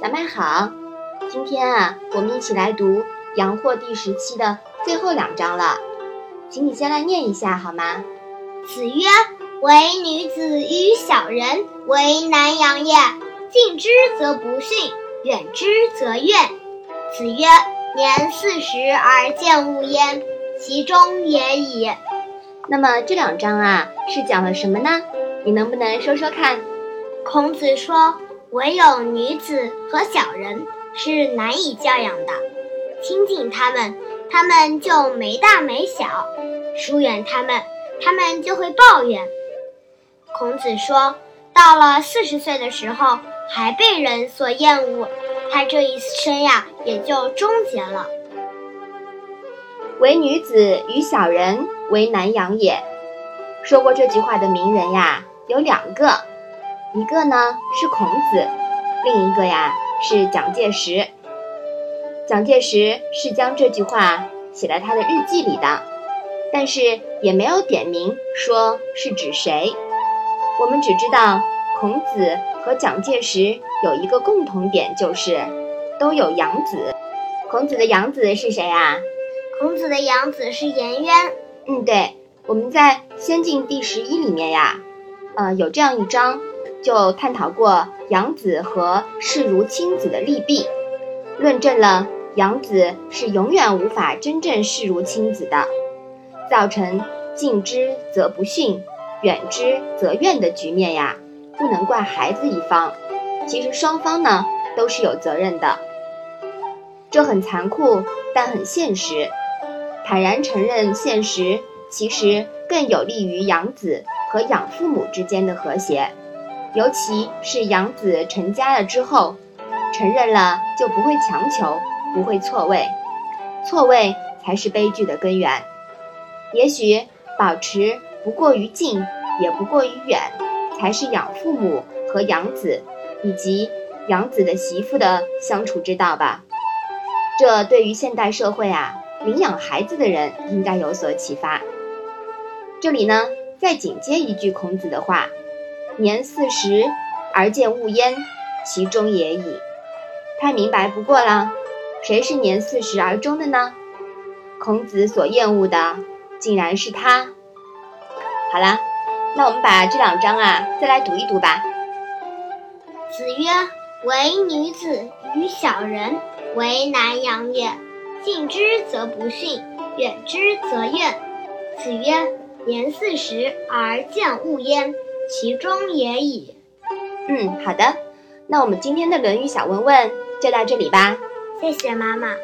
小麦好，今天啊，我们一起来读《阳货》第十期的最后两章了，请你先来念一下好吗？子曰：“唯女子与小人，为难养也。近之则不逊，远之则怨。”子曰：“年四十而见物焉，其中也已。”那么这两章啊，是讲了什么呢？你能不能说说看？孔子说：“唯有女子和小人是难以教养的，亲近他们，他们就没大没小；疏远他们，他们就会抱怨。”孔子说：“到了四十岁的时候，还被人所厌恶，他这一生呀，也就终结了。”唯女子与小人，为难养也。说过这句话的名人呀，有两个，一个呢是孔子，另一个呀是蒋介石。蒋介石是将这句话写在他的日记里的，但是也没有点名说是指谁。我们只知道孔子和蒋介石有一个共同点，就是都有养子。孔子的养子是谁啊？孔子的养子是颜渊。嗯，对，我们在《先进》第十一里面呀，呃，有这样一章，就探讨过养子和视如亲子的利弊，论证了养子是永远无法真正视如亲子的，造成近之则不逊，远之则怨的局面呀，不能怪孩子一方，其实双方呢都是有责任的，这很残酷，但很现实。坦然承认现实，其实更有利于养子和养父母之间的和谐。尤其是养子成家了之后，承认了就不会强求，不会错位，错位才是悲剧的根源。也许保持不过于近，也不过于远，才是养父母和养子以及养子的媳妇的相处之道吧。这对于现代社会啊。领养孩子的人应该有所启发。这里呢，再紧接一句孔子的话：“年四十而见物焉，其中也已。”太明白不过了。谁是年四十而终的呢？孔子所厌恶的，竟然是他。好了，那我们把这两章啊，再来读一读吧。子曰：“唯女子与小人，为难养也。”近之则不逊，远之则怨。子曰：“年四十而见物焉，其中也已。”嗯，好的。那我们今天的《论语》小问问就到这里吧。谢谢妈妈。